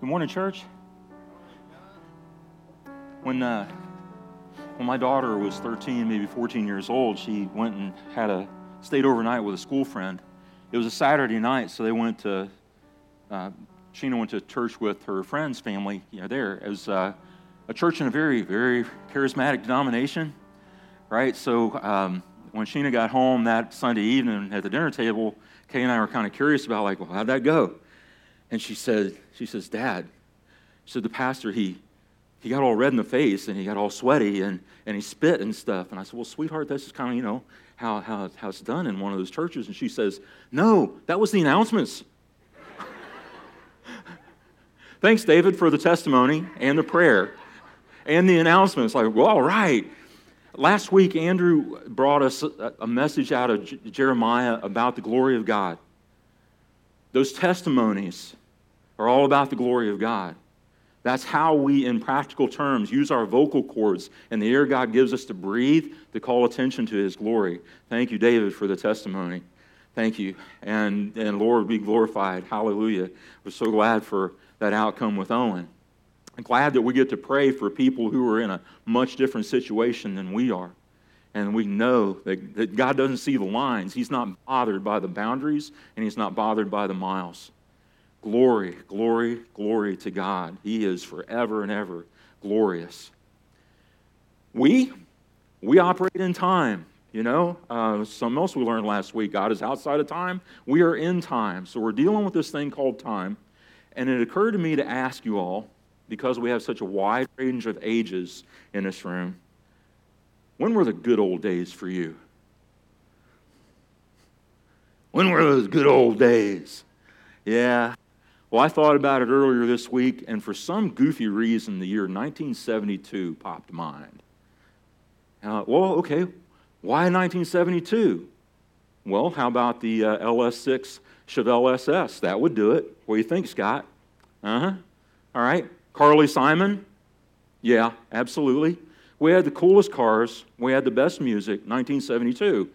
Good morning, church. When, uh, when my daughter was 13, maybe 14 years old, she went and had a stayed overnight with a school friend. It was a Saturday night, so they went to uh, Sheena went to church with her friend's family. You know, there it was uh, a church in a very, very charismatic denomination, right? So um, when Sheena got home that Sunday evening at the dinner table, Kay and I were kind of curious about like, well, how'd that go? And she said, she says, Dad, so the pastor he he got all red in the face and he got all sweaty and, and he spit and stuff. And I said, Well, sweetheart, this is kind of, you know, how, how, how it's done in one of those churches. And she says, No, that was the announcements. Thanks, David, for the testimony and the prayer and the announcements. Like, well, all right. Last week, Andrew brought us a message out of Jeremiah about the glory of God. Those testimonies are all about the glory of God. That's how we, in practical terms, use our vocal cords and the air God gives us to breathe to call attention to His glory. Thank you, David, for the testimony. Thank you. And, and Lord, be glorified. Hallelujah. We're so glad for that outcome with Owen. I'm glad that we get to pray for people who are in a much different situation than we are. And we know that, that God doesn't see the lines. He's not bothered by the boundaries, and He's not bothered by the miles. Glory, glory, glory to God. He is forever and ever glorious. We, we operate in time. You know, uh, something else we learned last week God is outside of time. We are in time. So we're dealing with this thing called time. And it occurred to me to ask you all, because we have such a wide range of ages in this room, when were the good old days for you? When were those good old days? Yeah. Well, I thought about it earlier this week, and for some goofy reason, the year 1972 popped to mind. Uh, well, okay, why 1972? Well, how about the uh, LS6 Chevelle SS? That would do it. What do you think, Scott? Uh huh. All right. Carly Simon? Yeah, absolutely. We had the coolest cars. We had the best music, 1972.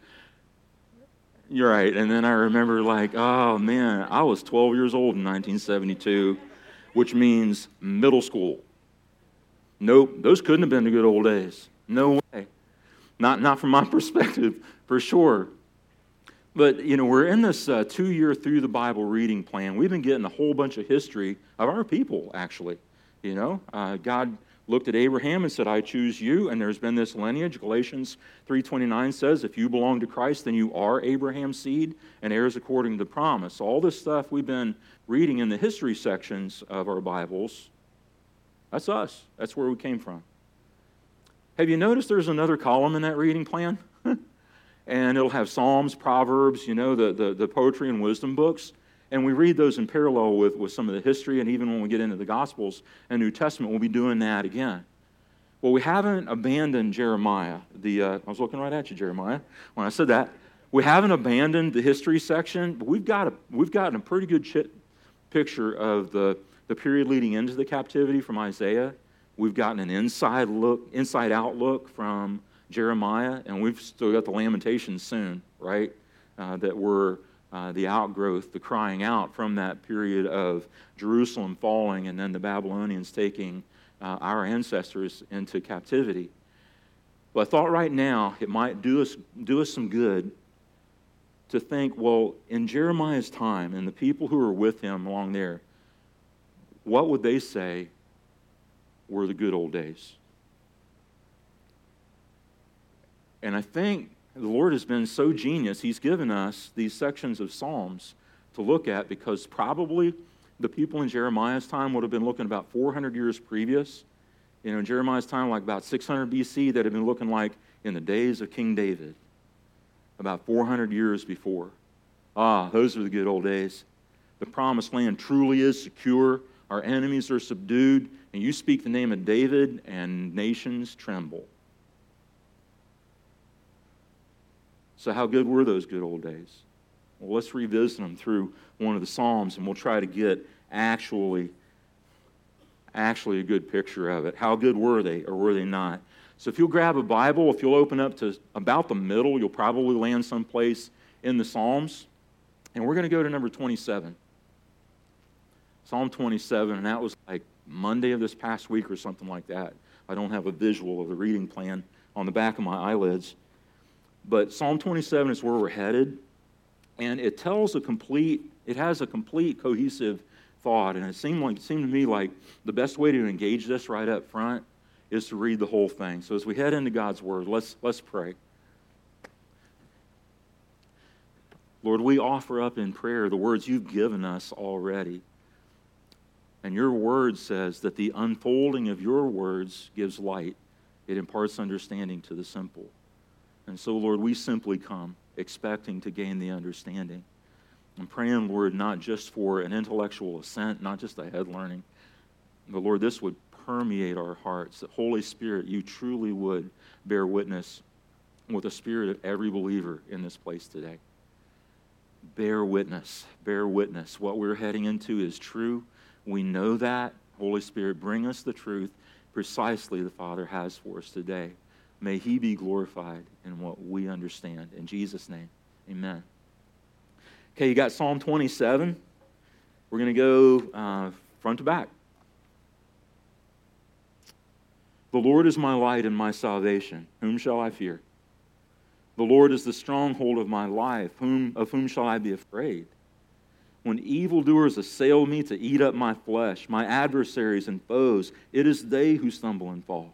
You're right. And then I remember, like, oh man, I was 12 years old in 1972, which means middle school. Nope, those couldn't have been the good old days. No way. Not, not from my perspective, for sure. But, you know, we're in this uh, two year through the Bible reading plan. We've been getting a whole bunch of history of our people, actually. You know, uh, God looked at Abraham and said, I choose you. And there's been this lineage. Galatians 3.29 says, if you belong to Christ, then you are Abraham's seed and heirs according to the promise. All this stuff we've been reading in the history sections of our Bibles, that's us. That's where we came from. Have you noticed there's another column in that reading plan? and it'll have Psalms, Proverbs, you know, the, the, the poetry and wisdom books. And we read those in parallel with, with some of the history, and even when we get into the Gospels and New Testament, we'll be doing that again. Well, we haven't abandoned Jeremiah. The, uh, I was looking right at you, Jeremiah, when I said that. We haven't abandoned the history section, but we've, got a, we've gotten a pretty good picture of the, the period leading into the captivity from Isaiah. We've gotten an inside look, inside out look from Jeremiah, and we've still got the Lamentations soon, right? Uh, that we're uh, the outgrowth, the crying out from that period of Jerusalem falling and then the Babylonians taking uh, our ancestors into captivity. But I thought right now it might do us, do us some good to think, well, in Jeremiah's time and the people who were with him along there, what would they say were the good old days? And I think the Lord has been so genius, He's given us these sections of Psalms to look at because probably the people in Jeremiah's time would have been looking about 400 years previous. You know, in Jeremiah's time, like about 600 BC, that had been looking like in the days of King David, about 400 years before. Ah, those are the good old days. The promised land truly is secure. Our enemies are subdued, and you speak the name of David, and nations tremble. So, how good were those good old days? Well, let's revisit them through one of the Psalms, and we'll try to get actually, actually a good picture of it. How good were they, or were they not? So, if you'll grab a Bible, if you'll open up to about the middle, you'll probably land someplace in the Psalms. And we're going to go to number 27. Psalm 27, and that was like Monday of this past week or something like that. I don't have a visual of the reading plan on the back of my eyelids. But Psalm 27 is where we're headed, and it tells a complete, it has a complete cohesive thought. And it seemed like it seemed to me like the best way to engage this right up front is to read the whole thing. So as we head into God's word, let's let's pray. Lord, we offer up in prayer the words you've given us already. And your word says that the unfolding of your words gives light, it imparts understanding to the simple. And so, Lord, we simply come expecting to gain the understanding. I'm praying, Lord, not just for an intellectual assent, not just a head learning, but Lord, this would permeate our hearts. That Holy Spirit, you truly would bear witness with the spirit of every believer in this place today. Bear witness, bear witness. What we're heading into is true. We know that. Holy Spirit, bring us the truth precisely the Father has for us today. May He be glorified in what we understand. In Jesus' name, amen. Okay, you got Psalm 27. We're going to go uh, front to back. The Lord is my light and my salvation. Whom shall I fear? The Lord is the stronghold of my life. Whom, of whom shall I be afraid? When evildoers assail me to eat up my flesh, my adversaries and foes, it is they who stumble and fall.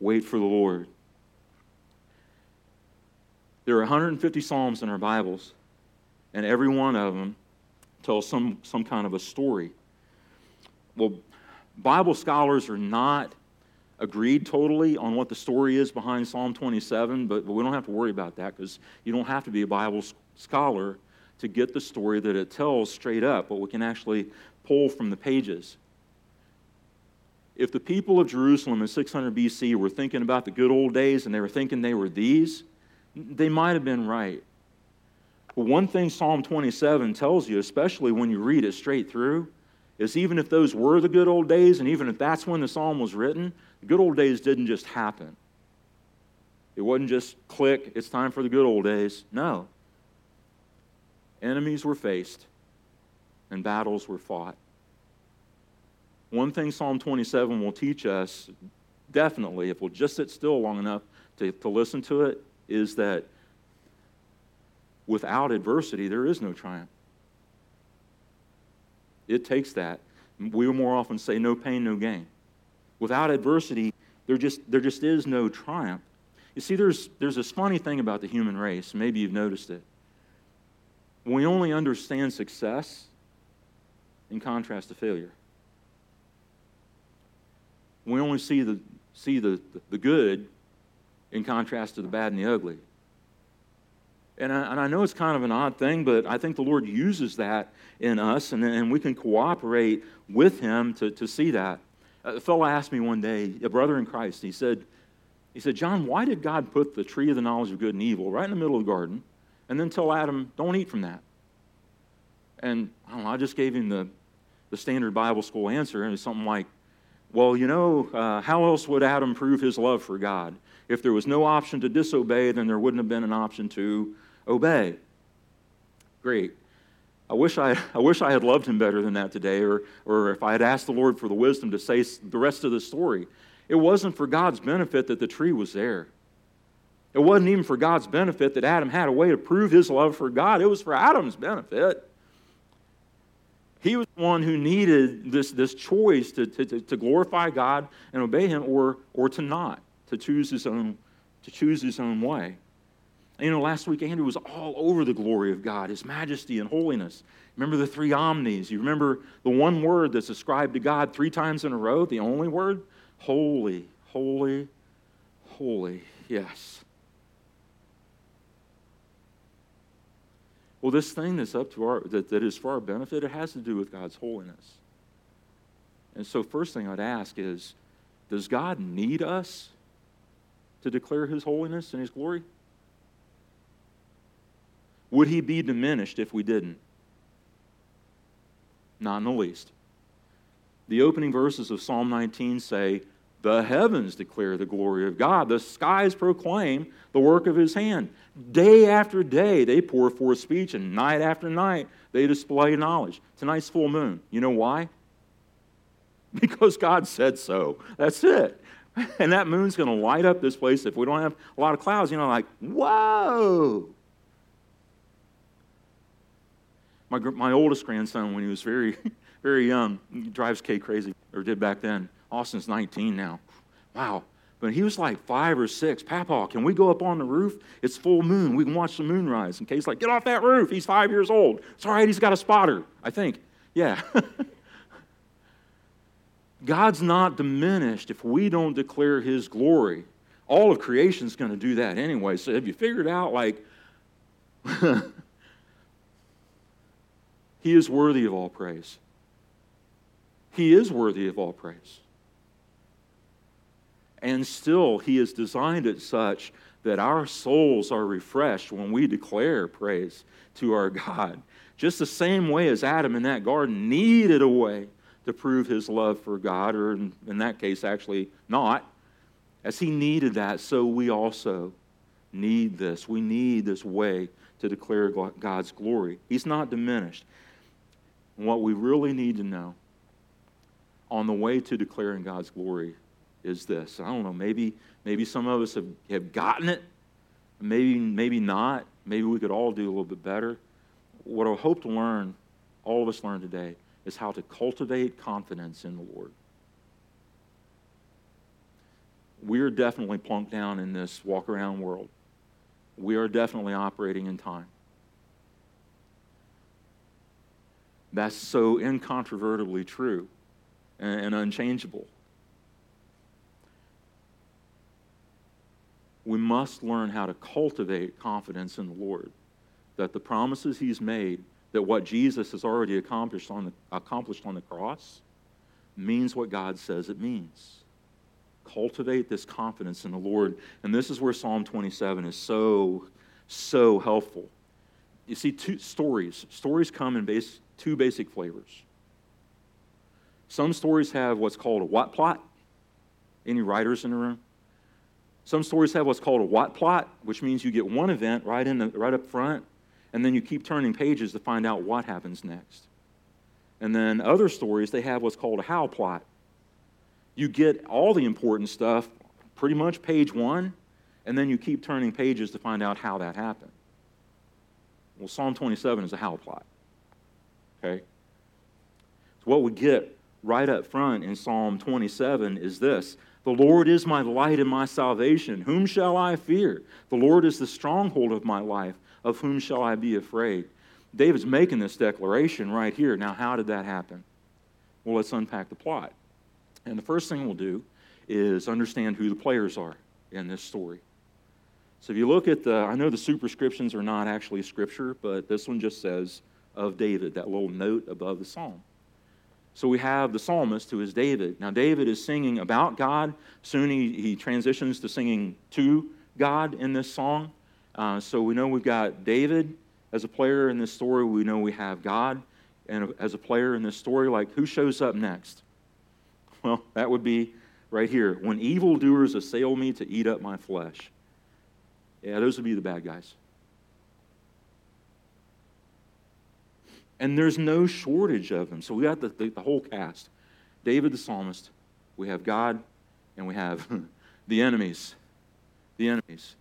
Wait for the Lord. There are 150 Psalms in our Bibles, and every one of them tells some, some kind of a story. Well, Bible scholars are not agreed totally on what the story is behind Psalm 27, but, but we don't have to worry about that because you don't have to be a Bible scholar to get the story that it tells straight up, but we can actually pull from the pages if the people of Jerusalem in 600 BC were thinking about the good old days and they were thinking they were these, they might have been right. But one thing Psalm 27 tells you, especially when you read it straight through, is even if those were the good old days, and even if that's when the psalm was written, the good old days didn't just happen. It wasn't just click, it's time for the good old days. No. Enemies were faced, and battles were fought. One thing Psalm 27 will teach us, definitely, if we'll just sit still long enough to, to listen to it, is that without adversity, there is no triumph. It takes that. We more often say, no pain, no gain. Without adversity, there just, there just is no triumph. You see, there's, there's this funny thing about the human race. Maybe you've noticed it. We only understand success in contrast to failure we only see the, see the, the good in contrast to the bad and the ugly. And I, and I know it's kind of an odd thing, but I think the Lord uses that in us, and, and we can cooperate with Him to, to see that. A fellow asked me one day, a brother in Christ, he said, he said, John, why did God put the tree of the knowledge of good and evil right in the middle of the garden and then tell Adam, don't eat from that? And I, know, I just gave him the, the standard Bible school answer, and it's something like, Well, you know, uh, how else would Adam prove his love for God? If there was no option to disobey, then there wouldn't have been an option to obey. Great. I wish I, I wish I had loved him better than that today, or, or if I had asked the Lord for the wisdom to say the rest of the story. It wasn't for God's benefit that the tree was there. It wasn't even for God's benefit that Adam had a way to prove his love for God. It was for Adam's benefit. He was the one who needed this, this choice to, to, to glorify God and obey him or, or to not, to choose his own, to choose his own way. And, you know, last week Andrew was all over the glory of God, his majesty and holiness. Remember the three omnis? You remember the one word that's ascribed to God three times in a row, the only word? Holy, holy, holy. Yes. Well, this thing that's up to our that, that is for our benefit, it has to do with God's holiness. And so, first thing I'd ask is, does God need us to declare his holiness and his glory? Would he be diminished if we didn't? Not in the least. The opening verses of Psalm 19 say, The heavens declare the glory of God, the skies proclaim the work of his hand. Day after day, they pour forth speech, and night after night, they display knowledge. Tonight's full moon. You know why? Because God said so. That's it. And that moon's going to light up this place if we don't have a lot of clouds. You know, like, whoa. My, my oldest grandson, when he was very, very young, drives Kay crazy, or did back then. Austin's 19 now. Wow. But he was like five or six. Papa, can we go up on the roof? It's full moon. We can watch the moon rise. And Kay's like, get off that roof. He's five years old. It's all right. He's got a spotter, I think. Yeah. God's not diminished if we don't declare his glory. All of creation's going to do that anyway. So have you figured out, like, he is worthy of all praise? He is worthy of all praise. And still, He has designed it such that our souls are refreshed when we declare praise to our God. Just the same way as Adam in that garden needed a way to prove his love for God, or in, that case, actually not. As he needed that, so we also need this. We need this way to declare God's glory. He's not diminished. And what we really need to know on the way to declaring God's glory is this. I don't know, maybe, maybe some of us have, have gotten it, maybe, maybe not. Maybe we could all do a little bit better. What I hope to learn, all of us learn today, is how to cultivate confidence in the Lord. We're definitely plunked down in this walk around world. We are definitely operating in time. That's so incontrovertibly true and unchangeable. We must learn how to cultivate confidence in the Lord. That the promises He's made, that what Jesus has already accomplished on the, accomplished on the cross, means what God says it means. Cultivate this confidence in the Lord. And this is where Psalm 27 is so, so helpful. You see, two stories. Stories come in base, two basic flavors. Some stories have what's called a what plot. Any writers in the room? Some stories have what's called a what plot, which means you get one event right, in the, right up front, and then you keep turning pages to find out what happens next. And then other stories, they have what's called a how plot. You get all the important stuff pretty much page one, and then you keep turning pages to find out how that happened. Well, Psalm 27 is a how plot. Okay? So, what we get right up front in Psalm 27 is this the Lord is my light and my salvation. Whom shall I fear? The Lord is the stronghold of my life. Of whom shall I be afraid? David's making this declaration right here. Now, how did that happen? Well, let's unpack the plot. And the first thing we'll do is understand who the players are in this story. So if you look at the, I know the superscriptions are not actually scripture, but this one just says of David, that little note above the psalm. So we have the psalmist who is David. Now, David is singing about God. Soon he, he transitions to singing to God in this song. Uh, so we know we've got David as a player in this story. We know we have God and as a player in this story. Like, who shows up next? Well, that would be right here. When evildoers assail me to eat up my flesh. Yeah, those would be the bad guys. And there's no shortage of them. So we got the, the, the whole cast David the psalmist, we have God, and we have the enemies. The enemies.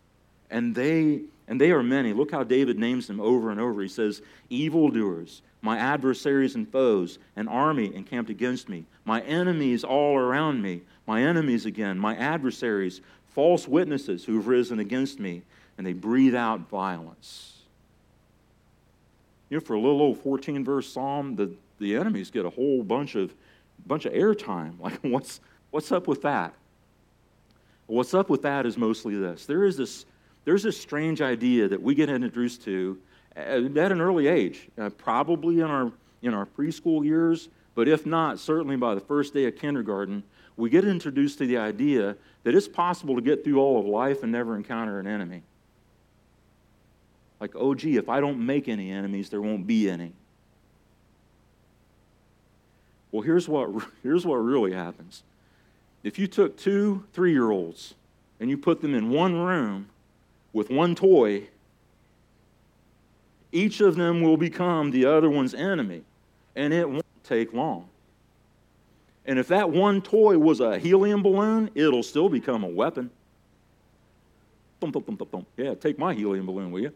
And they and they are many. Look how David names them over and over. He says, Evildoers, my adversaries and foes, an army encamped against me, my enemies all around me, my enemies again, my adversaries, false witnesses who've risen against me, and they breathe out violence. You know, for a little old 14 verse psalm, the, the enemies get a whole bunch of bunch of airtime. Like, what's what's up with that? What's up with that is mostly this. There is this there's this strange idea that we get introduced to at an early age, uh, probably in our in our preschool years, but if not, certainly by the first day of kindergarten, we get introduced to the idea that it's possible to get through all of life and never encounter an enemy. Like, oh, gee, if I don't make any enemies, there won't be any. Well, here's what, here's what really happens. If you took two three year olds and you put them in one room with one toy, each of them will become the other one's enemy, and it won't take long. And if that one toy was a helium balloon, it'll still become a weapon. Yeah, take my helium balloon, will you?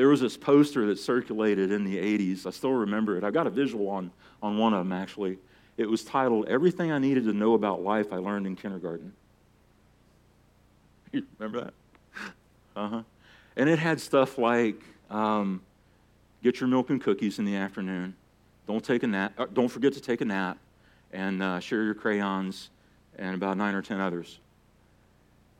There was this poster that circulated in the 80s. I still remember it. I got a visual on, on one of them, actually. It was titled, Everything I Needed to Know About Life I Learned in Kindergarten. You remember that? Uh huh. And it had stuff like um, get your milk and cookies in the afternoon. Don't take a nap. Uh, don't forget to take a nap, and uh, share your crayons, and about nine or ten others.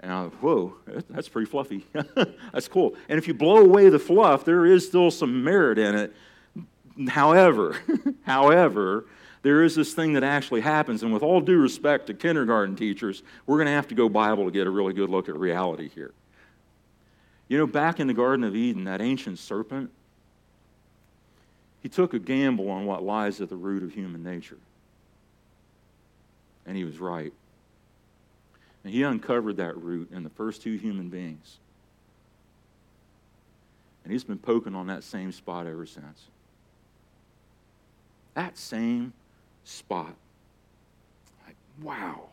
And I, whoa, that's pretty fluffy. that's cool. And if you blow away the fluff, there is still some merit in it. However, however, there is this thing that actually happens. And with all due respect to kindergarten teachers, we're going to have to go Bible to get a really good look at reality here. You know, back in the Garden of Eden, that ancient serpent, he took a gamble on what lies at the root of human nature. And he was right. And he uncovered that root in the first two human beings. And he's been poking on that same spot ever since. That same spot. Like, wow.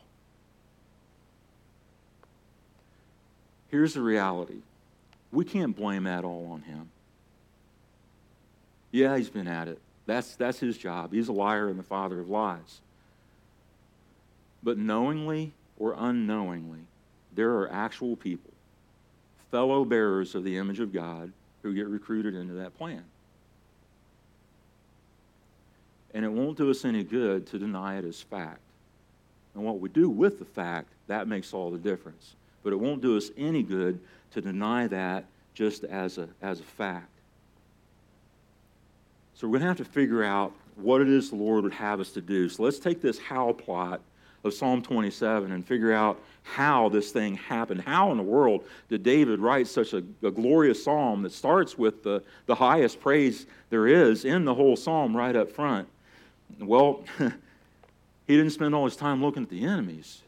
Here's the reality we can't blame that all on him. Yeah, he's been at it. That's, that's his job. He's a liar and the father of lies. But knowingly or unknowingly, there are actual people, fellow bearers of the image of God, who get recruited into that plan. And it won't do us any good to deny it as fact. And what we do with the fact, that makes all the difference. But it won't do us any good to deny that just as a, as a fact. So we're going to have to figure out what it is the Lord would have us to do. So let's take this how plot of Psalm 27 and figure out how this thing happened. How in the world did David write such a, a, glorious psalm that starts with the, the highest praise there is in the whole psalm right up front? Well, he didn't spend all his time looking at the enemies.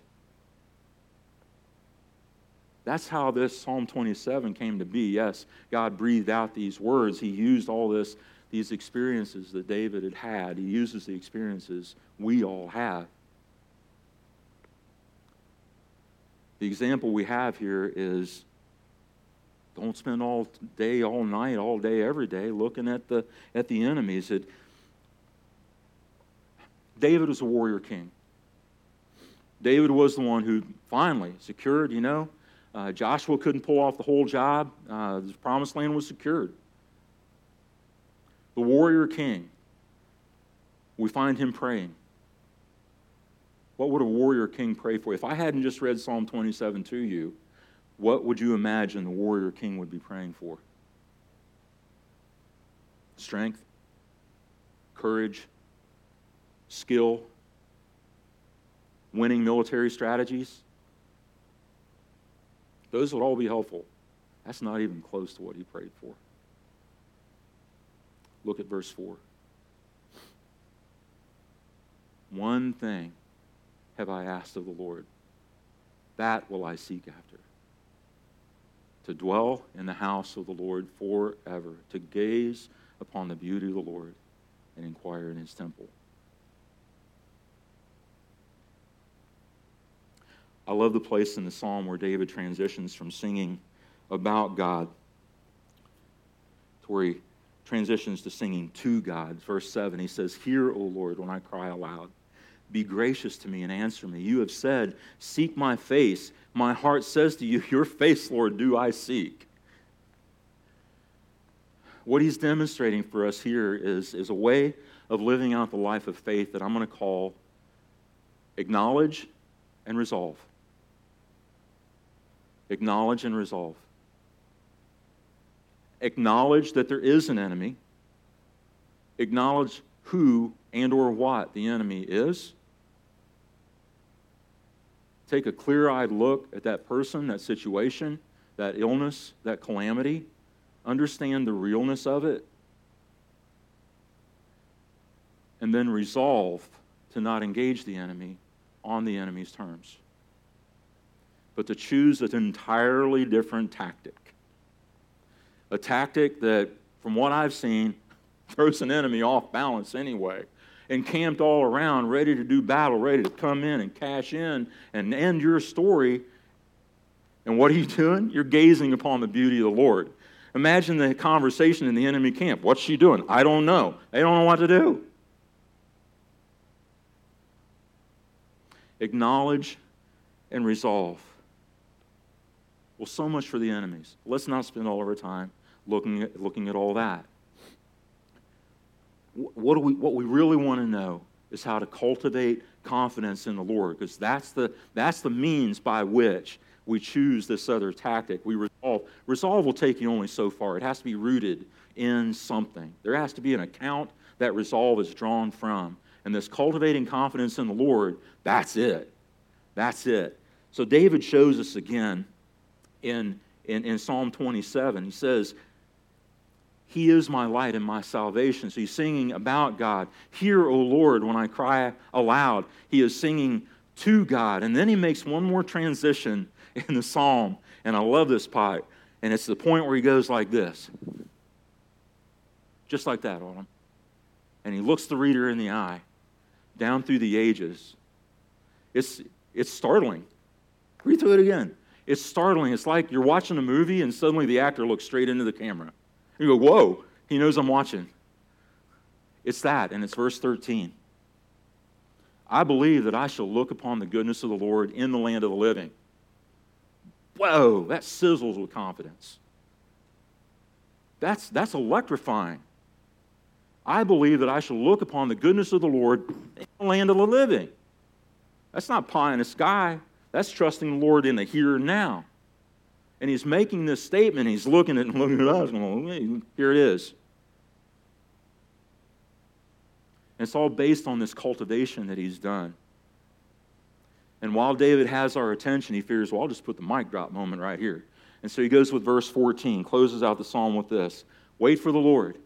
That's how this Psalm 27 came to be. Yes, God breathed out these words. He used all this, these experiences that David had had. He uses the experiences we all have. The example we have here is don't spend all day, all night, all day, every day looking at the, at the enemies. It, David was a warrior king. David was the one who finally secured, you know, uh, Joshua couldn't pull off the whole job. Uh, the promised land was secured. The warrior king, we find him praying. What would a warrior king pray for? If I hadn't just read Psalm 27 to you, what would you imagine the warrior king would be praying for? Strength, courage, skill, winning military strategies. Those would all be helpful. That's not even close to what he prayed for. Look at verse 4. One thing have I asked of the Lord. That will I seek after. To dwell in the house of the Lord forever, to gaze upon the beauty of the Lord and inquire in his temple. I love the place in the psalm where David transitions from singing about God to where he transitions to singing to God. Verse 7, he says, Hear, O Lord, when I cry aloud. Be gracious to me and answer me. You have said, Seek my face. My heart says to you, Your face, Lord, do I seek. What he's demonstrating for us here is, is a way of living out the life of faith that I'm going to call acknowledge and resolve. Acknowledge and resolve. Acknowledge that there is an enemy. Acknowledge who and or what the enemy is. Take a clear-eyed look at that person, that situation, that illness, that calamity. Understand the realness of it. And then resolve to not engage the enemy on the enemy's terms but to choose an entirely different tactic. A tactic that, from what I've seen, throws an enemy off balance anyway. Encamped all around, ready to do battle, ready to come in and cash in and end your story. And what are you doing? You're gazing upon the beauty of the Lord. Imagine the conversation in the enemy camp. What's she doing? I don't know. They don't know what to do. Acknowledge and resolve. Well, so much for the enemies. Let's not spend all of our time looking at, looking at all that. What, do we, what we really want to know is how to cultivate confidence in the Lord, because that's the, that's the means by which we choose this other tactic. We resolve. Resolve will take you only so far. It has to be rooted in something. There has to be an account that resolve is drawn from. And this cultivating confidence in the Lord, that's it. That's it. So David shows us again in, in, in Psalm 27. He says, He is my light and my salvation. So he's singing about God. Hear, O Lord, when I cry aloud. He is singing to God. And then he makes one more transition in the psalm. And I love this part. And it's the point where he goes like this. Just like that, Autumn. And he looks the reader in the eye down through the ages. It's, it's startling. Read through it again. It's startling. It's like you're watching a movie and suddenly the actor looks straight into the camera. You go, whoa, he knows I'm watching. It's that, and it's verse 13. I believe that I shall look upon the goodness of the Lord in the land of the living. Whoa, that sizzles with confidence. That's, that's electrifying. I believe that I shall look upon the goodness of the Lord in the land of the living. That's not pie in the sky. That's trusting the Lord in the here and now. And he's making this statement. He's looking at it and looking at us. Going, here it is. And it's all based on this cultivation that he's done. And while David has our attention, he figures, well, I'll just put the mic drop moment right here. And so he goes with verse 14, closes out the psalm with this Wait for the Lord.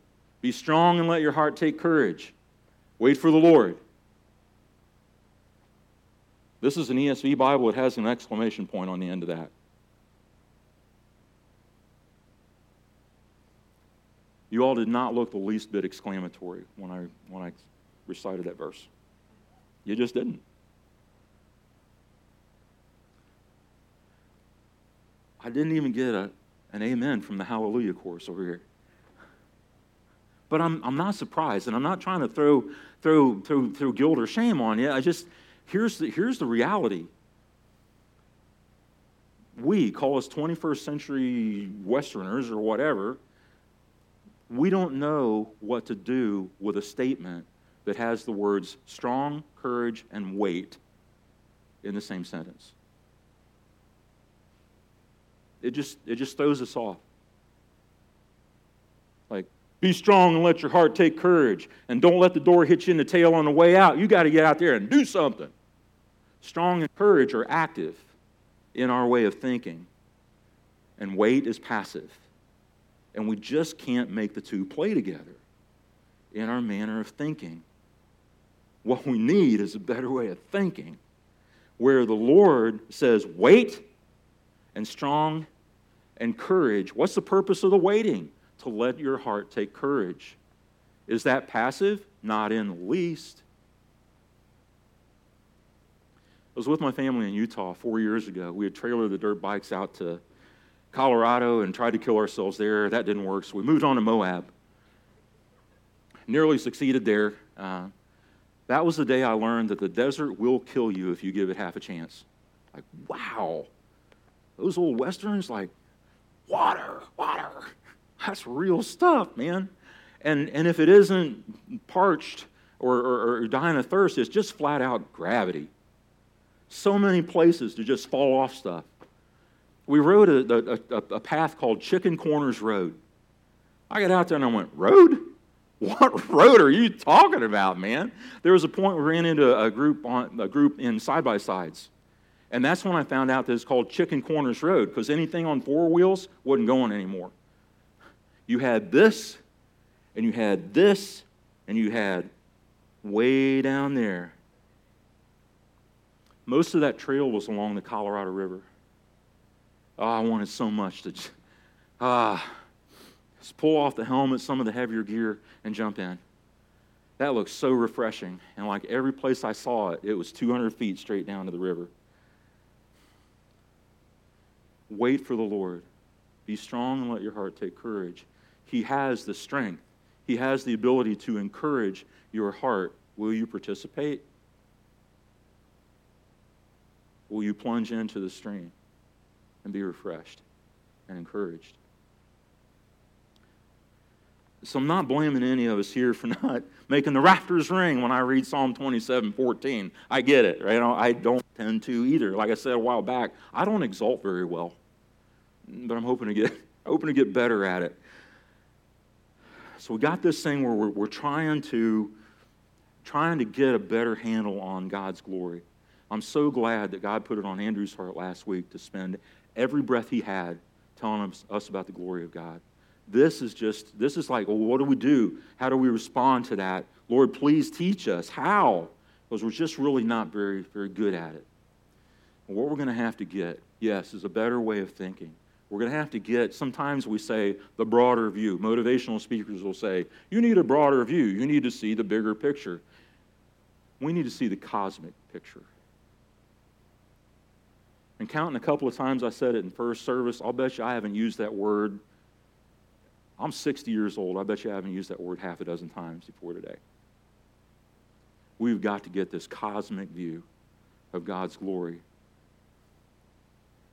Be strong and let your heart take courage. Wait for the Lord. This is an ESV Bible, it has an exclamation point on the end of that. You all did not look the least bit exclamatory when I, when I recited that verse. You just didn't. I didn't even get a, an amen from the hallelujah chorus over here. But I'm, I'm not surprised, and I'm not trying to throw, throw, throw, throw guilt or shame on you. I just, Here's the, here's the reality. We, call us 21st century Westerners or whatever, we don't know what to do with a statement that has the words strong, courage, and wait in the same sentence. It just, it just throws us off. Like, be strong and let your heart take courage. And don't let the door hit you in the tail on the way out. You got to get out there and do something. Strong and courage are active in our way of thinking, and wait is passive. And we just can't make the two play together in our manner of thinking. What we need is a better way of thinking, where the Lord says, wait and strong and courage. What's the purpose of the waiting? To let your heart take courage. Is that passive? Not in the least. I was with my family in Utah four years ago. We had trailered the dirt bikes out to Colorado and tried to kill ourselves there. That didn't work, so we moved on to Moab. Nearly succeeded there. Uh, that was the day I learned that the desert will kill you if you give it half a chance. Like, wow. Those old westerns, like, water, water. That's real stuff, man. And, and if it isn't parched or, or, or dying of thirst, it's just flat out gravity. So many places to just fall off stuff. We rode a, a, a, path called Chicken Corners Road. I got out there and I went, Road? What road are you talking about, man? There was a point we ran into a group on a group in side by sides. And that's when I found out that it's called Chicken Corners Road, because anything on four wheels wasn't going anymore. You had this, and you had this, and you had way down there. Most of that trail was along the Colorado River. Oh, I wanted so much to ah, just pull off the helmet, some of the heavier gear, and jump in. That looked so refreshing. And like every place I saw it, it was 200 feet straight down to the river. Wait for the Lord. Be strong and let your heart take courage. He has the strength, He has the ability to encourage your heart. Will you participate? Will you plunge into the stream and be refreshed and encouraged? So I'm not blaming any of us here for not making the rafters ring when I read Psalm 27 14. I get it, right? I don't tend to either. Like I said a while back, I don't exalt very well, but I'm hoping to get, hoping to get better at it. So we got this thing where we're, we're trying to trying to get a better handle on God's glory. I'm so glad that God put it on Andrew's heart last week to spend every breath he had telling us, us about the glory of God. This is just, this is like, well, what do we do? How do we respond to that? Lord, please teach us. How? Because we're just really not very, very good at it. And what we're going to have to get, yes, is a better way of thinking. We're going to have to get, sometimes we say the broader view. Motivational speakers will say, you need a broader view. You need to see the bigger picture. We need to see the cosmic picture. And counting a couple of times I said it in first service, I'll bet you I haven't used that word I'm 60 years old. I bet you I haven't used that word half a dozen times before today. We've got to get this cosmic view of God's glory.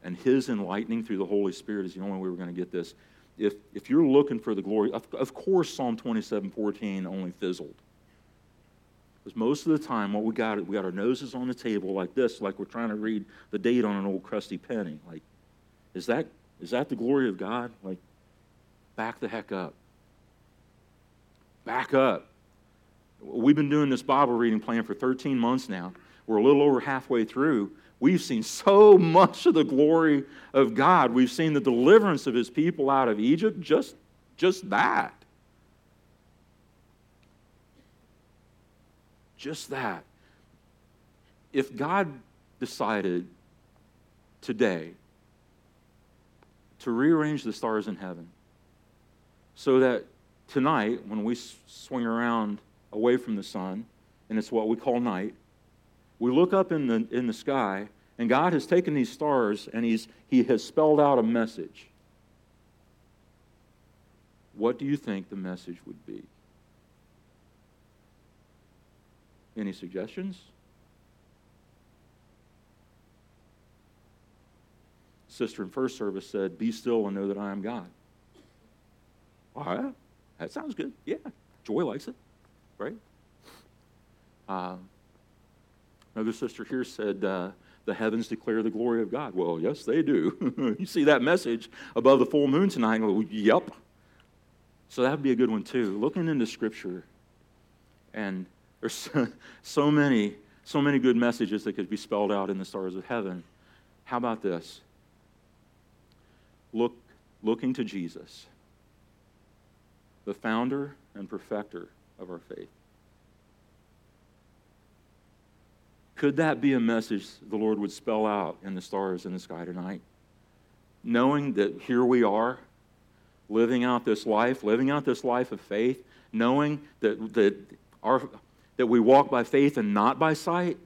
And His enlightening through the Holy Spirit is the only way we're going to get this. If, if you're looking for the glory, of, of course, Psalm 27 14 only fizzled. Because most of the time, what we got, we got our noses on the table like this, like we're trying to read the date on an old crusty penny. Like, is that, is that the glory of God? Like, back the heck up. Back up. We've been doing this Bible reading plan for 13 months now. We're a little over halfway through. We've seen so much of the glory of God. We've seen the deliverance of his people out of Egypt, just, just that. Just that. If God decided today to rearrange the stars in heaven, so that tonight, when we swing around away from the sun, and it's what we call night, we look up in the, in the sky, and God has taken these stars and he's, He has spelled out a message. What do you think the message would be? Any suggestions? Sister in first service said, Be still and know that I am God. All right, that sounds good. Yeah, Joy likes it, right? Uh, another sister here said, uh, the heavens declare the glory of God. Well, yes, they do. you see that message above the full moon tonight, go, yep. So that would be a good one, too. Looking into Scripture, and there's so, so many, so many good messages that could be spelled out in the stars of heaven. How about this? Look, looking to Jesus the founder and perfecter of our faith. Could that be a message the Lord would spell out in the stars in the sky tonight? Knowing that here we are, living out this life, living out this life of faith, knowing that, that, our, that we walk by faith and not by sight?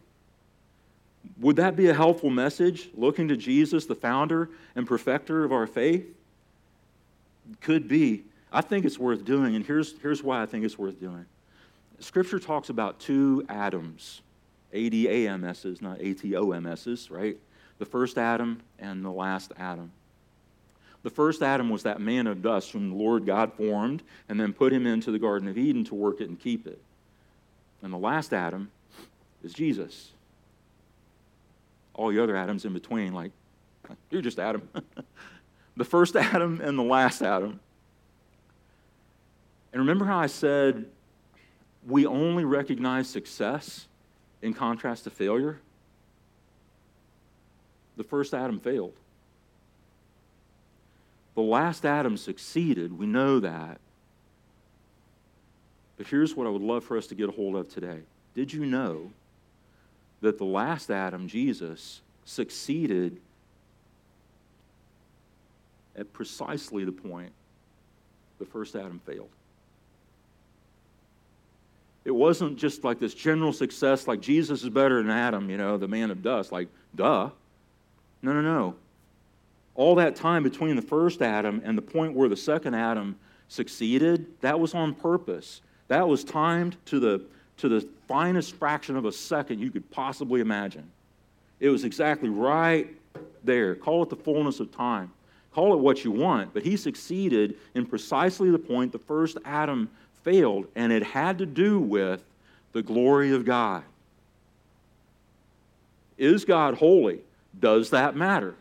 Would that be a helpful message, looking to Jesus, the founder and perfecter of our faith? Could be. I think it's worth doing, and here's, here's why I think it's worth doing. Scripture talks about two Adams, A D A M S's, not A T O M S's, right? The first Adam and the last Adam. The first Adam was that man of dust whom the Lord God formed and then put him into the Garden of Eden to work it and keep it. And the last Adam is Jesus. All the other Adams in between, like, you're just Adam. the first Adam and the last Adam. And remember how I said we only recognize success in contrast to failure? The first Adam failed. The last Adam succeeded. We know that. But here's what I would love for us to get a hold of today. Did you know that the last Adam, Jesus, succeeded at precisely the point the first Adam failed? It wasn't just like this general success, like Jesus is better than Adam, you know, the man of dust. Like, duh. No, no, no all that time between the first Adam and the point where the second Adam succeeded, that was on purpose. That was timed to the, to the finest fraction of a second you could possibly imagine. It was exactly right there. Call it the fullness of time. Call it what you want, but he succeeded in precisely the point the first Adam failed, and it had to do with the glory of God. Is God holy? Does that matter?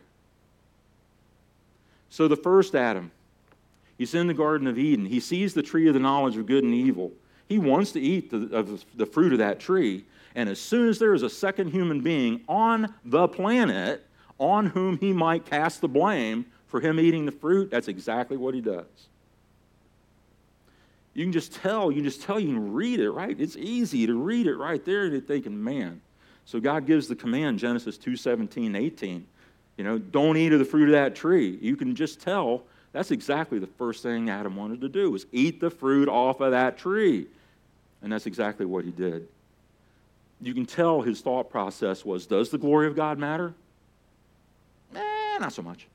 So the first Adam, he's in the Garden of Eden. He sees the tree of the knowledge of good and evil. He wants to eat the, of the fruit of that tree. And as soon as there is a second human being on the planet on whom he might cast the blame for him eating the fruit, that's exactly what he does. You can just tell, you can just tell, you can read it, right? It's easy to read it right there and you're thinking, man. So God gives the command, Genesis 2 17, 18. You know, don't eat of the fruit of that tree. You can just tell that's exactly the first thing Adam wanted to do was eat the fruit off of that tree. And that's exactly what he did. You can tell his thought process was, does the glory of God matter? Eh, not so much.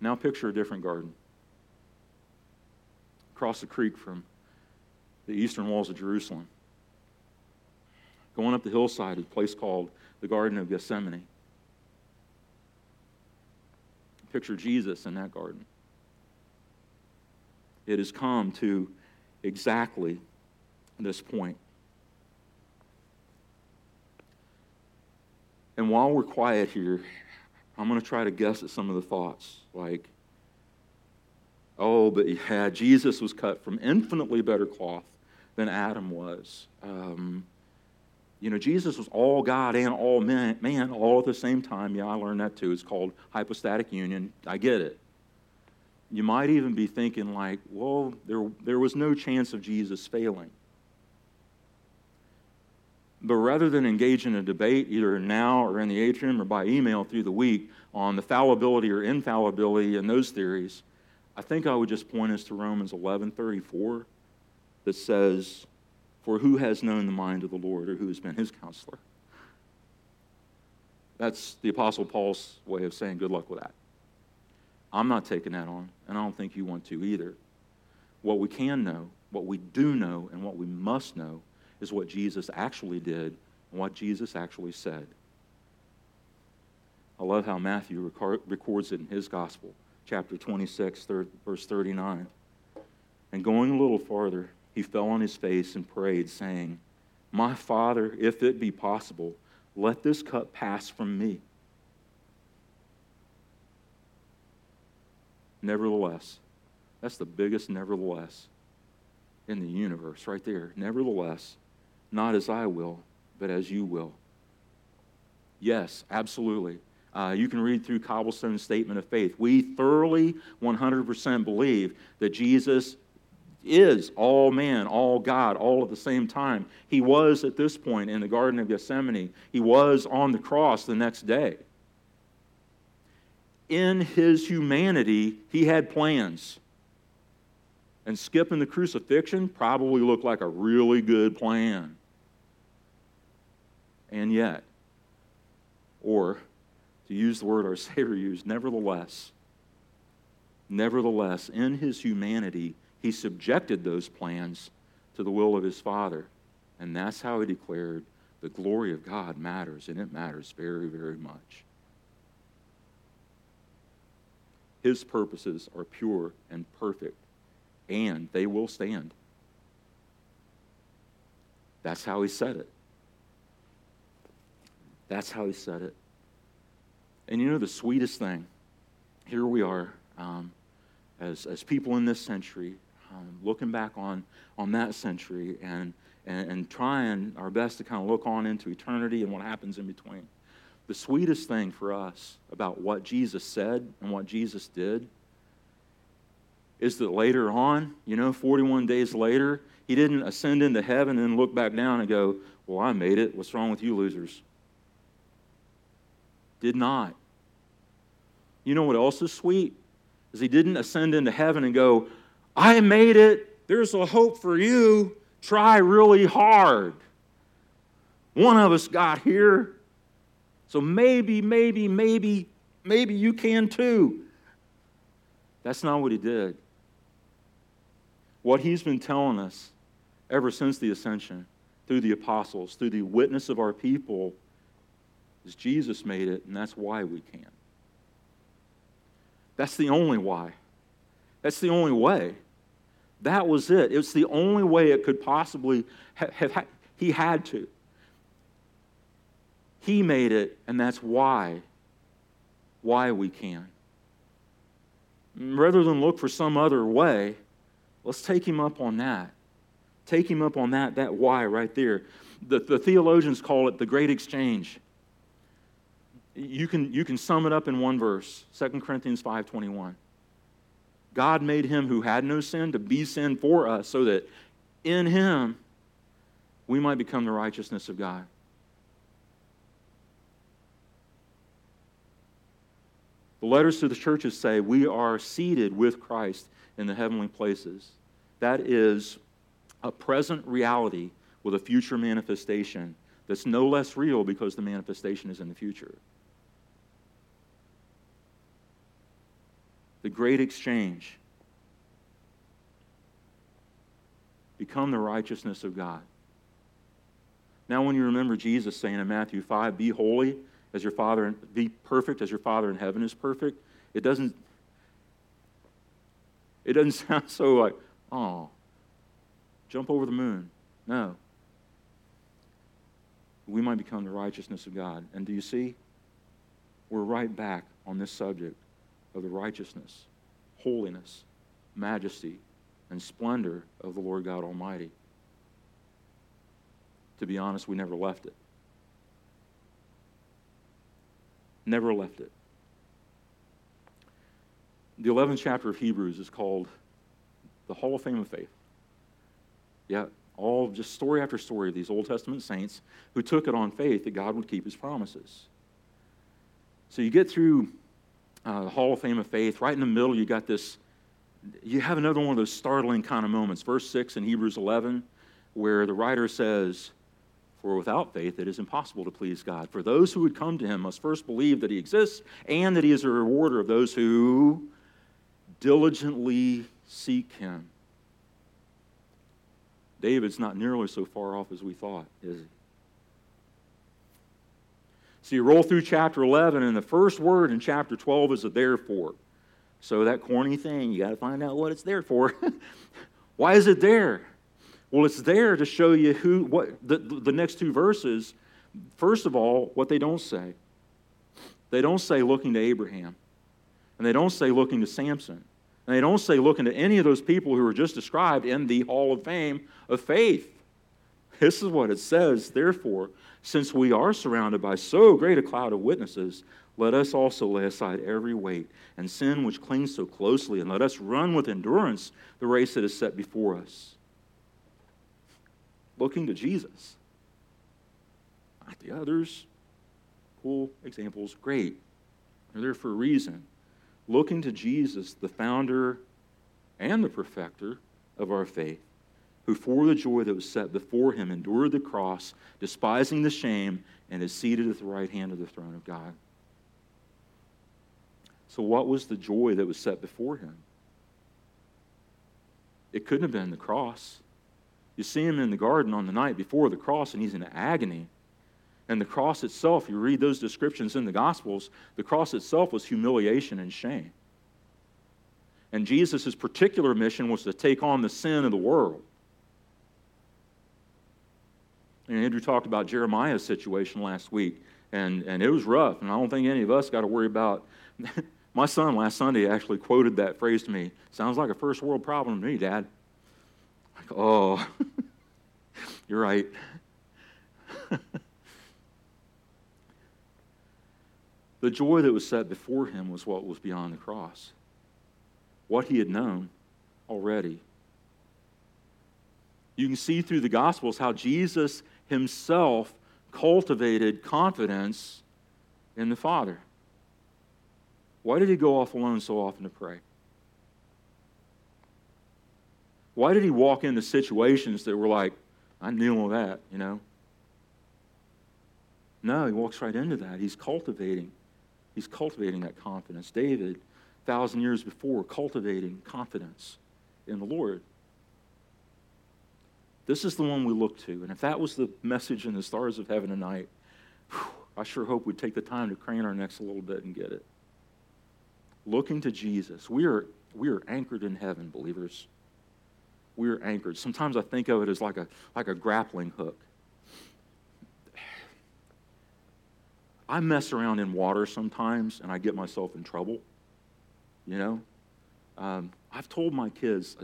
Now picture a different garden. Across the creek from the eastern walls of Jerusalem. Going up the hillside, to a place called the Garden of Gethsemane. Picture Jesus in that garden. It has come to exactly this point. And while we're quiet here, I'm going to try to guess at some of the thoughts. Like, oh, but yeah, Jesus was cut from infinitely better cloth than Adam was. Um, you know, Jesus was all God and all man, man all at the same time. Yeah, I learned that too. It's called hypostatic union. I get it. You might even be thinking, like, well, there, there was no chance of Jesus failing. But rather than engage in a debate, either now or in the atrium or by email through the week, on the fallibility or infallibility and those theories, I think I would just point us to Romans 11:34 that says, for who has known the mind of the Lord or who has been his counselor? That's the Apostle Paul's way of saying good luck with that. I'm not taking that on, and I don't think you want to either. What we can know, what we do know, and what we must know is what Jesus actually did and what Jesus actually said. I love how Matthew records it in his gospel, chapter 26, verse 39. And going a little farther, he fell on his face and prayed, saying, My Father, if it be possible, let this cup pass from me. Nevertheless, that's the biggest nevertheless in the universe right there. Nevertheless, not as I will, but as you will. Yes, absolutely. Uh, you can read through Cobblestone's statement of faith. We thoroughly, 100% believe that Jesus is all man, all God, all at the same time. He was at this point in the Garden of Gethsemane. He was on the cross the next day. In his humanity, he had plans. And skipping the crucifixion probably looked like a really good plan. And yet, or to use the word our Savior used, nevertheless, nevertheless, in his humanity, he subjected those plans to the will of his Father. And that's how he declared the glory of God matters, and it matters very, very much. His purposes are pure and perfect, and they will stand. That's how he said it. That's how he said it. And you know the sweetest thing? Here we are um, as, as people in this century, um, looking back on, on that century and, and, and trying our best to kind of look on into eternity and what happens in between. The sweetest thing for us about what Jesus said and what Jesus did is that later on, you know, 41 days later, he didn't ascend into heaven and look back down and go, Well, I made it. What's wrong with you losers? Did not. You know what else is sweet? Is he didn't ascend into heaven and go, I made it. There's a hope for you. Try really hard. One of us got here. So maybe, maybe, maybe, maybe you can too. That's not what he did. What he's been telling us ever since the ascension, through the apostles, through the witness of our people, is Jesus made it, and that's why we can. That's the only why. That's the only way. That was it. It's the only way it could possibly have, have he had to. He made it, and that's why why we can. Rather than look for some other way, let's take him up on that. Take him up on that, that why right there. The, the theologians call it the great exchange. You can, you can sum it up in one verse, 2 Corinthians 5.21. God made him who had no sin to be sin for us so that in him we might become the righteousness of God. The letters to the churches say we are seated with Christ in the heavenly places. That is a present reality with a future manifestation that's no less real because the manifestation is in the future. The great exchange. Become the righteousness of God. Now, when you remember Jesus saying in Matthew 5, be holy as your Father, be perfect as your Father in heaven is perfect, it doesn't, it doesn't sound so like, oh, jump over the moon. No. We might become the righteousness of God. And do you see? We're right back on this subject of the righteousness, holiness, majesty, and splendor of the Lord God Almighty. To be honest, we never left it. Never left it. The 11th chapter of Hebrews is called the Hall of Fame of Faith. Yeah, all just story after story of these Old Testament saints who took it on faith that God would keep his promises. So you get through uh, the Hall of Fame of Faith. Right in the middle, you got this, you have another one of those startling kind of moments. Verse 6 in Hebrews 11, where the writer says, For without faith it is impossible to please God. For those who would come to him must first believe that he exists and that he is a rewarder of those who diligently seek him. David's not nearly so far off as we thought, is he? So you roll through chapter 11, and the first word in chapter 12 is a therefore. So that corny thing, you got to find out what it's there for. Why is it there? Well, it's there to show you who, what, the, the next two verses, first of all, what they don't say. They don't say looking to Abraham, and they don't say looking to Samson, and they don't say looking to any of those people who were just described in the Hall of Fame of Faith. This is what it says. Therefore, since we are surrounded by so great a cloud of witnesses, let us also lay aside every weight and sin which clings so closely, and let us run with endurance the race that is set before us. Looking to Jesus. Not the others. Cool examples, great. They're there for a reason. Looking to Jesus, the founder and the perfecter of our faith, who for the joy that was set before him endured the cross, despising the shame, and is seated at the right hand of the throne of God. So, what was the joy that was set before him? It couldn't have been the cross. You see him in the garden on the night before the cross, and he's in agony. And the cross itself, you read those descriptions in the Gospels, the cross itself was humiliation and shame. And Jesus' particular mission was to take on the sin of the world. And Andrew talked about Jeremiah's situation last week, and, and it was rough, and I don't think any of us got to worry about. My son last Sunday actually quoted that phrase to me. Sounds like a first world problem to me, Dad. Like, oh, you're right. the joy that was set before him was what was beyond the cross, what he had known already. You can see through the Gospels how Jesus himself cultivated confidence in the Father. Why did he go off alone so often to pray? Why did he walk into situations that were like, I knew that, you know? No, he walks right into that. He's cultivating. He's cultivating that confidence. David, thousand years before, cultivating confidence in the Lord. This is the one we look to. And if that was the message in the stars of heaven tonight, whew, I sure hope we'd take the time to crane our necks a little bit and get it. Looking to Jesus. We are, we are anchored in heaven, believers. We are anchored. Sometimes I think of it as like a, like a grappling hook. I mess around in water sometimes and I get myself in trouble. You know? Um, I've told my kids,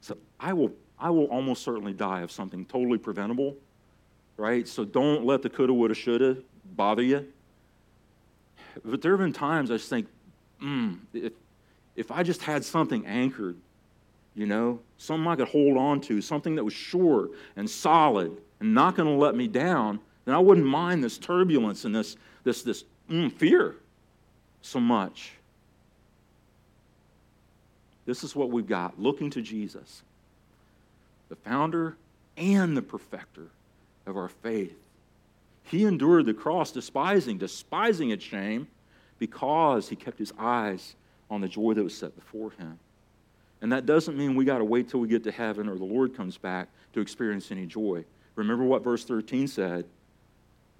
so I will I will almost certainly die of something totally preventable, right? So don't let the coulda, woulda, shoulda bother you. But there have been times I just think, hmm, if, if I just had something anchored, you know, something I could hold on to, something that was sure and solid and not going to let me down, then I wouldn't mind this turbulence and this, this, this mm, fear so much. This is what we've got looking to Jesus the founder and the perfecter of our faith. He endured the cross, despising, despising its shame, because he kept his eyes on the joy that was set before him. And that doesn't mean we got to wait till we get to heaven or the Lord comes back to experience any joy. Remember what verse 13 said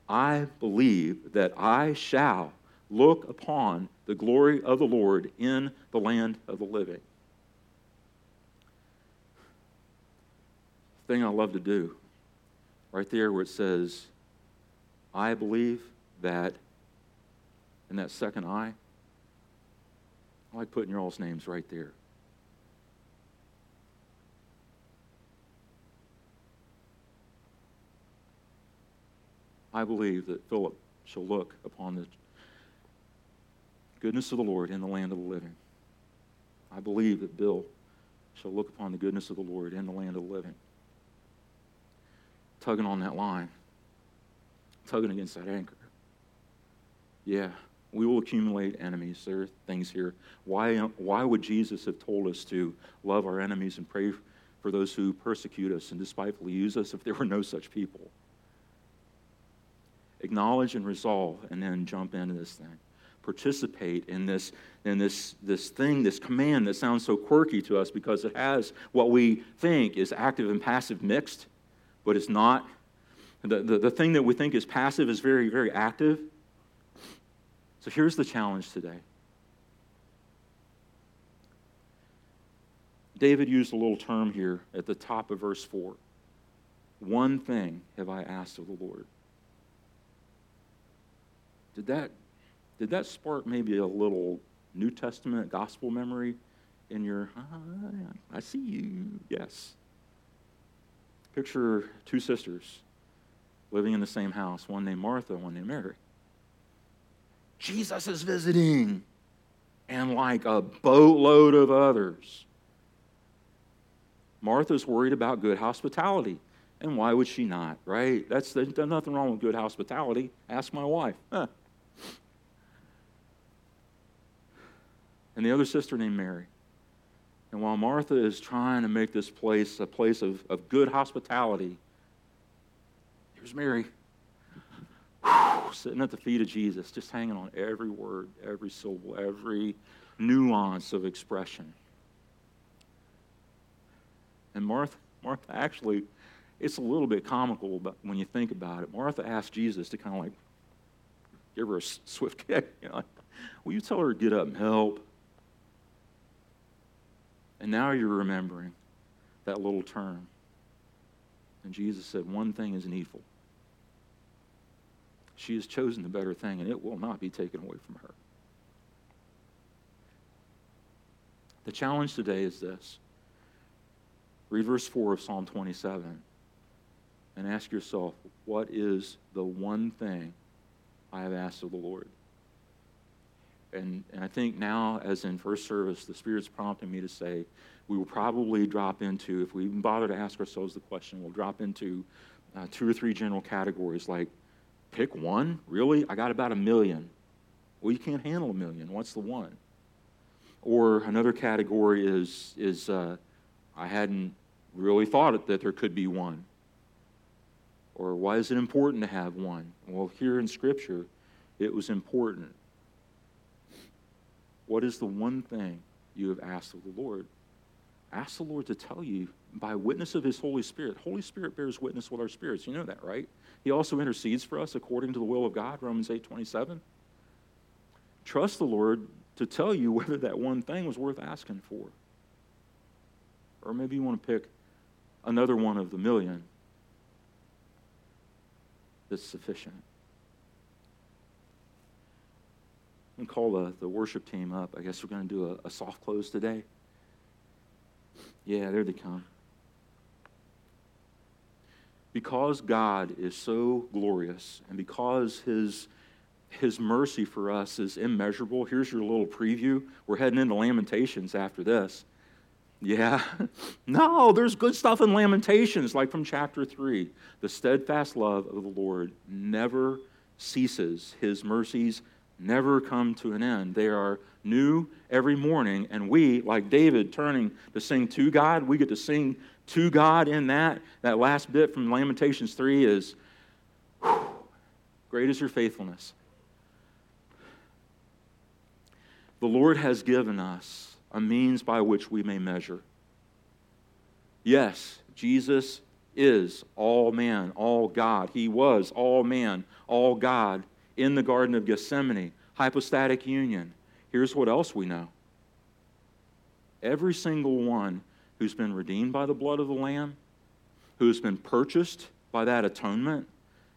I believe that I shall look upon the glory of the Lord in the land of the living. Thing I love to do. Right there where it says, I believe that, in that second I, I like putting your all's names right there. I believe that Philip shall look upon the goodness of the Lord in the land of the living. I believe that Bill shall look upon the goodness of the Lord in the land of the living tugging on that line, tugging against that anchor. Yeah, we will accumulate enemies. There are things here. Why, why would Jesus have told us to love our enemies and pray for those who persecute us and despitefully use us if there were no such people? Acknowledge and resolve, and then jump into this thing. Participate in this, in this, this thing, this command that sounds so quirky to us because it has what we think is active and passive mixed but it's not. The, the, the thing that we think is passive is very, very active. So here's the challenge today. David used a little term here at the top of verse 4. One thing have I asked of the Lord. Did that, did that spark maybe a little New Testament gospel memory in your, ah, I see you? Yes. Picture two sisters living in the same house, one named Martha, one named Mary. Jesus is visiting, and like a boatload of others. Martha's worried about good hospitality. And why would she not, right? That's, there's nothing wrong with good hospitality. Ask my wife. Huh. And the other sister named Mary. And while Martha is trying to make this place a place of, of good hospitality, here's Mary sitting at the feet of Jesus, just hanging on every word, every syllable, every nuance of expression. And Martha, Martha actually, it's a little bit comical but when you think about it. Martha asked Jesus to kind of like give her a swift kick. You know, like, Will you tell her to get up and help? And now you're remembering that little term. And Jesus said, One thing is needful. She has chosen the better thing, and it will not be taken away from her. The challenge today is this read verse 4 of Psalm 27 and ask yourself, What is the one thing I have asked of the Lord? And, and I think now, as in first service, the Spirit's prompting me to say, we will probably drop into, if we even bother to ask ourselves the question, we'll drop into uh, two or three general categories like pick one? Really? I got about a million. Well, you can't handle a million. What's the one? Or another category is, is uh, I hadn't really thought that there could be one. Or why is it important to have one? Well, here in Scripture, it was important. What is the one thing you have asked of the Lord? Ask the Lord to tell you by witness of His Holy Spirit. Holy Spirit bears witness with our spirits. You know that, right? He also intercedes for us according to the will of God, Romans 8 27. Trust the Lord to tell you whether that one thing was worth asking for. Or maybe you want to pick another one of the million that's sufficient. And call the, the worship team up. I guess we're going to do a, a soft close today. Yeah, there they come. Because God is so glorious and because his, his mercy for us is immeasurable, here's your little preview. We're heading into Lamentations after this. Yeah. no, there's good stuff in Lamentations, like from chapter 3. The steadfast love of the Lord never ceases, his mercies never come to an end. They are new every morning, and we, like David, turning to sing to God, we get to sing to God in that. That last bit from Lamentations 3 is whew, Great is your faithfulness. The Lord has given us a means by which we may measure. Yes, Jesus is all man, all God. He was all man, all God in the Garden of Gethsemane, hypostatic union. Here's what else we know every single one who's been redeemed by the blood of the Lamb, who's been purchased by that atonement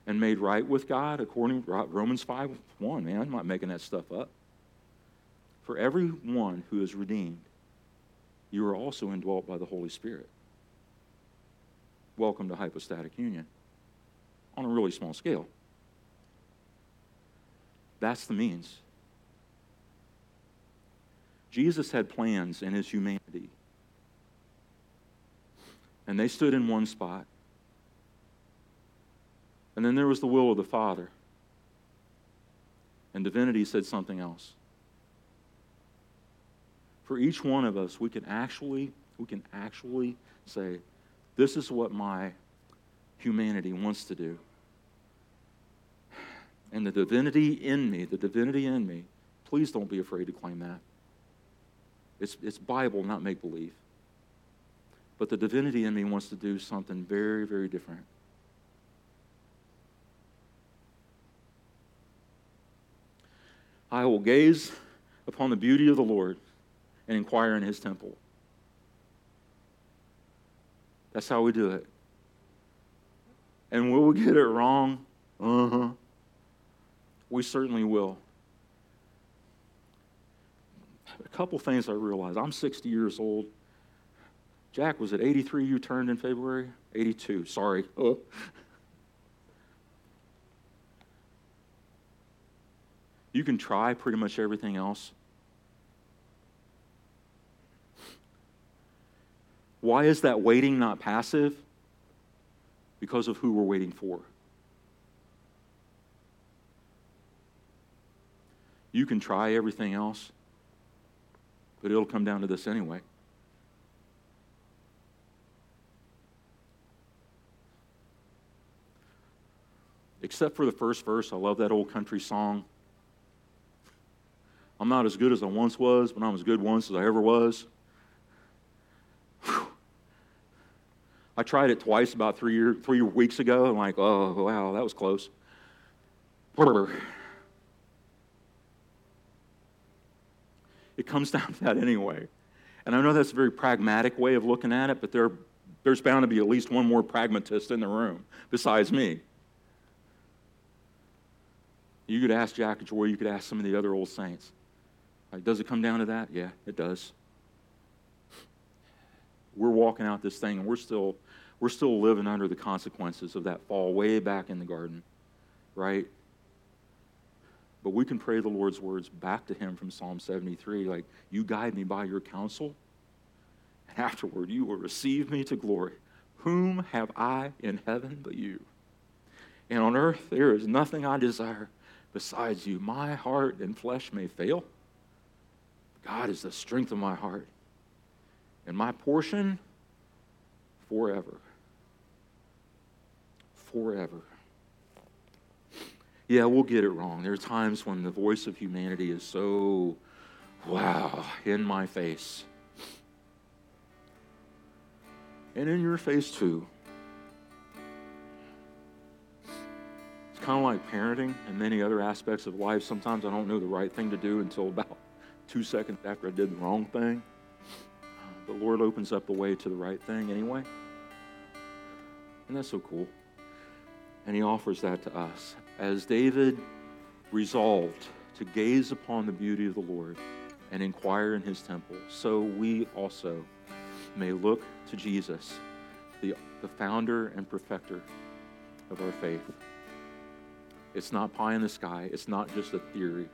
and made right with God, according to Romans 5 1. Man, I'm not making that stuff up. For every one who is redeemed, you are also indwelt by the Holy Spirit. Welcome to hypostatic union on a really small scale. That's the means. Jesus had plans in his humanity. And they stood in one spot. And then there was the will of the Father. And divinity said something else. For each one of us, we can actually, we can actually say, this is what my humanity wants to do and the divinity in me, the divinity in me, please don't be afraid to claim that. It's, it's Bible, not make believe. But the divinity in me wants to do something very, very different. I will gaze upon the beauty of the Lord and inquire in his temple. That's how we do it. And will we get it wrong? Uh huh. We certainly will. A couple things I realize. I'm 60 years old. Jack, was it 83 you turned in February? 82, sorry. Oh. You can try pretty much everything else. Why is that waiting not passive? Because of who we're waiting for. You can try everything else, but it'll come down to this anyway. Except for the first verse, I love that old country song. I'm not as good as I once was, but I'm as good once as I ever was. Whew. I tried it twice about three, year, three weeks ago. I'm like, oh, wow, that was close. It comes down to that anyway. And I know that's a very pragmatic way of looking at it, but there, there's bound to be at least one more pragmatist in the room besides me. You could ask Jack Joy, you could ask some of the other old saints. Like, does it come down to that? Yeah, it does. We're walking out this thing and we're still we're still living under the consequences of that fall way back in the garden, right? But we can pray the Lord's words back to him from Psalm 73 like, You guide me by your counsel, and afterward you will receive me to glory. Whom have I in heaven but you? And on earth there is nothing I desire besides you. My heart and flesh may fail. God is the strength of my heart, and my portion forever. Forever yeah, we'll get it wrong. There are times when the voice of humanity is so, wow, in my face. And in your face, too. It's kind of like parenting and many other aspects of life. Sometimes I don't know the right thing to do until about two seconds after I did the wrong thing. The Lord opens up the way to the right thing anyway. And that's so cool. And He offers that to us as David resolved to gaze upon the beauty of the Lord and inquire in his temple, so we also may look to Jesus, the, the founder and perfecter of our faith. It's not pie in the sky, it's not just a theory.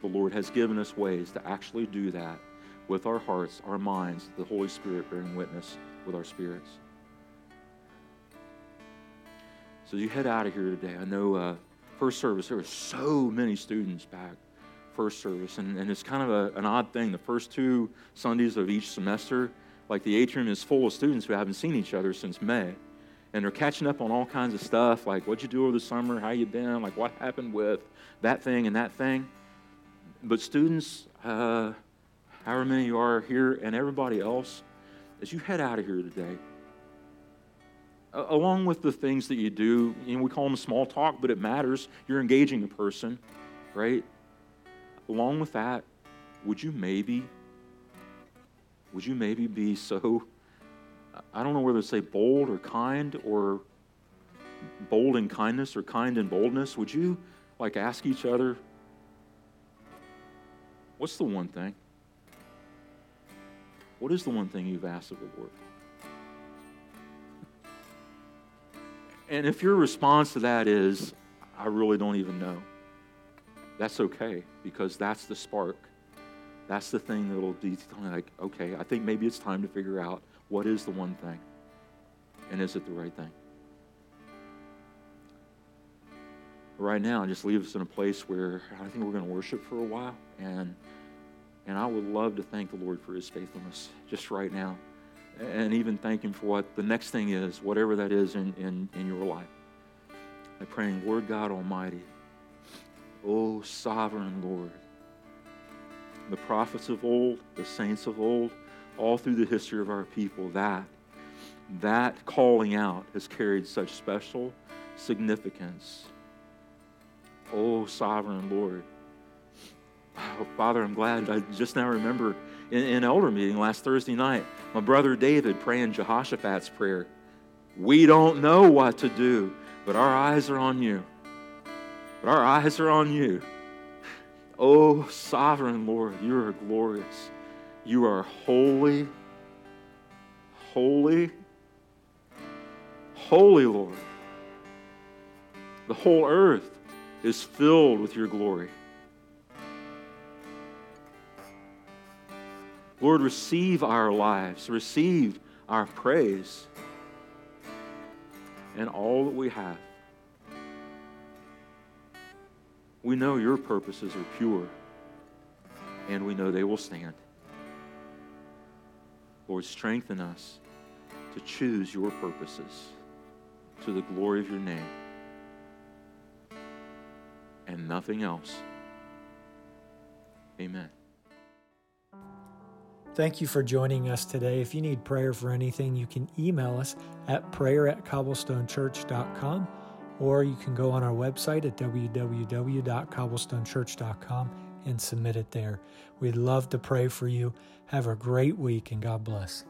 The Lord has given us ways to actually do that with our hearts, our minds, the Holy Spirit bearing witness with our spirits. So you head out of here today. I know. Uh, first service, there were so many students back first service. And, and it's kind of a, an odd thing. The first two Sundays of each semester, like the atrium is full of students who haven't seen each other since May. And they're catching up on all kinds of stuff, like what'd you do over the summer, how you been, like what happened with that thing and that thing. But students, uh, however many you are here, and everybody else, as you head out of here today, along with the things that you do, you know, we call them small talk, but it matters. You're engaging a person, right? Along with that, would you maybe, would you maybe be so, I don't know whether to say bold or kind or bold in kindness or kind in boldness? Would you like ask each other, what's the one thing? What is the one thing you've asked of the Lord? And if your response to that is, I really don't even know, that's okay because that's the spark. That's the thing that'll be like, okay, I think maybe it's time to figure out what is the one thing and is it the right thing? Right now, just leave us in a place where I think we're going to worship for a while. And, and I would love to thank the Lord for his faithfulness just right now and even thank Him for what the next thing is, whatever that is in, in, in your life. I'm praying, Lord God Almighty, oh sovereign Lord, the prophets of old, the saints of old, all through the history of our people, that that calling out has carried such special significance. Oh, sovereign Lord. Oh, Father, I'm glad I just now remember in, in elder meeting last Thursday night, my brother David praying Jehoshaphat's prayer. We don't know what to do, but our eyes are on you. But our eyes are on you. Oh, sovereign Lord, you are glorious. You are holy, Holy, holy Lord. The whole earth is filled with your glory. Lord, receive our lives, receive our praise and all that we have. We know your purposes are pure, and we know they will stand. Lord, strengthen us to choose your purposes to the glory of your name and nothing else. Amen. Thank you for joining us today. If you need prayer for anything, you can email us at prayer at cobblestonechurch.com or you can go on our website at www.cobblestonechurch.com and submit it there. We'd love to pray for you. Have a great week and God bless.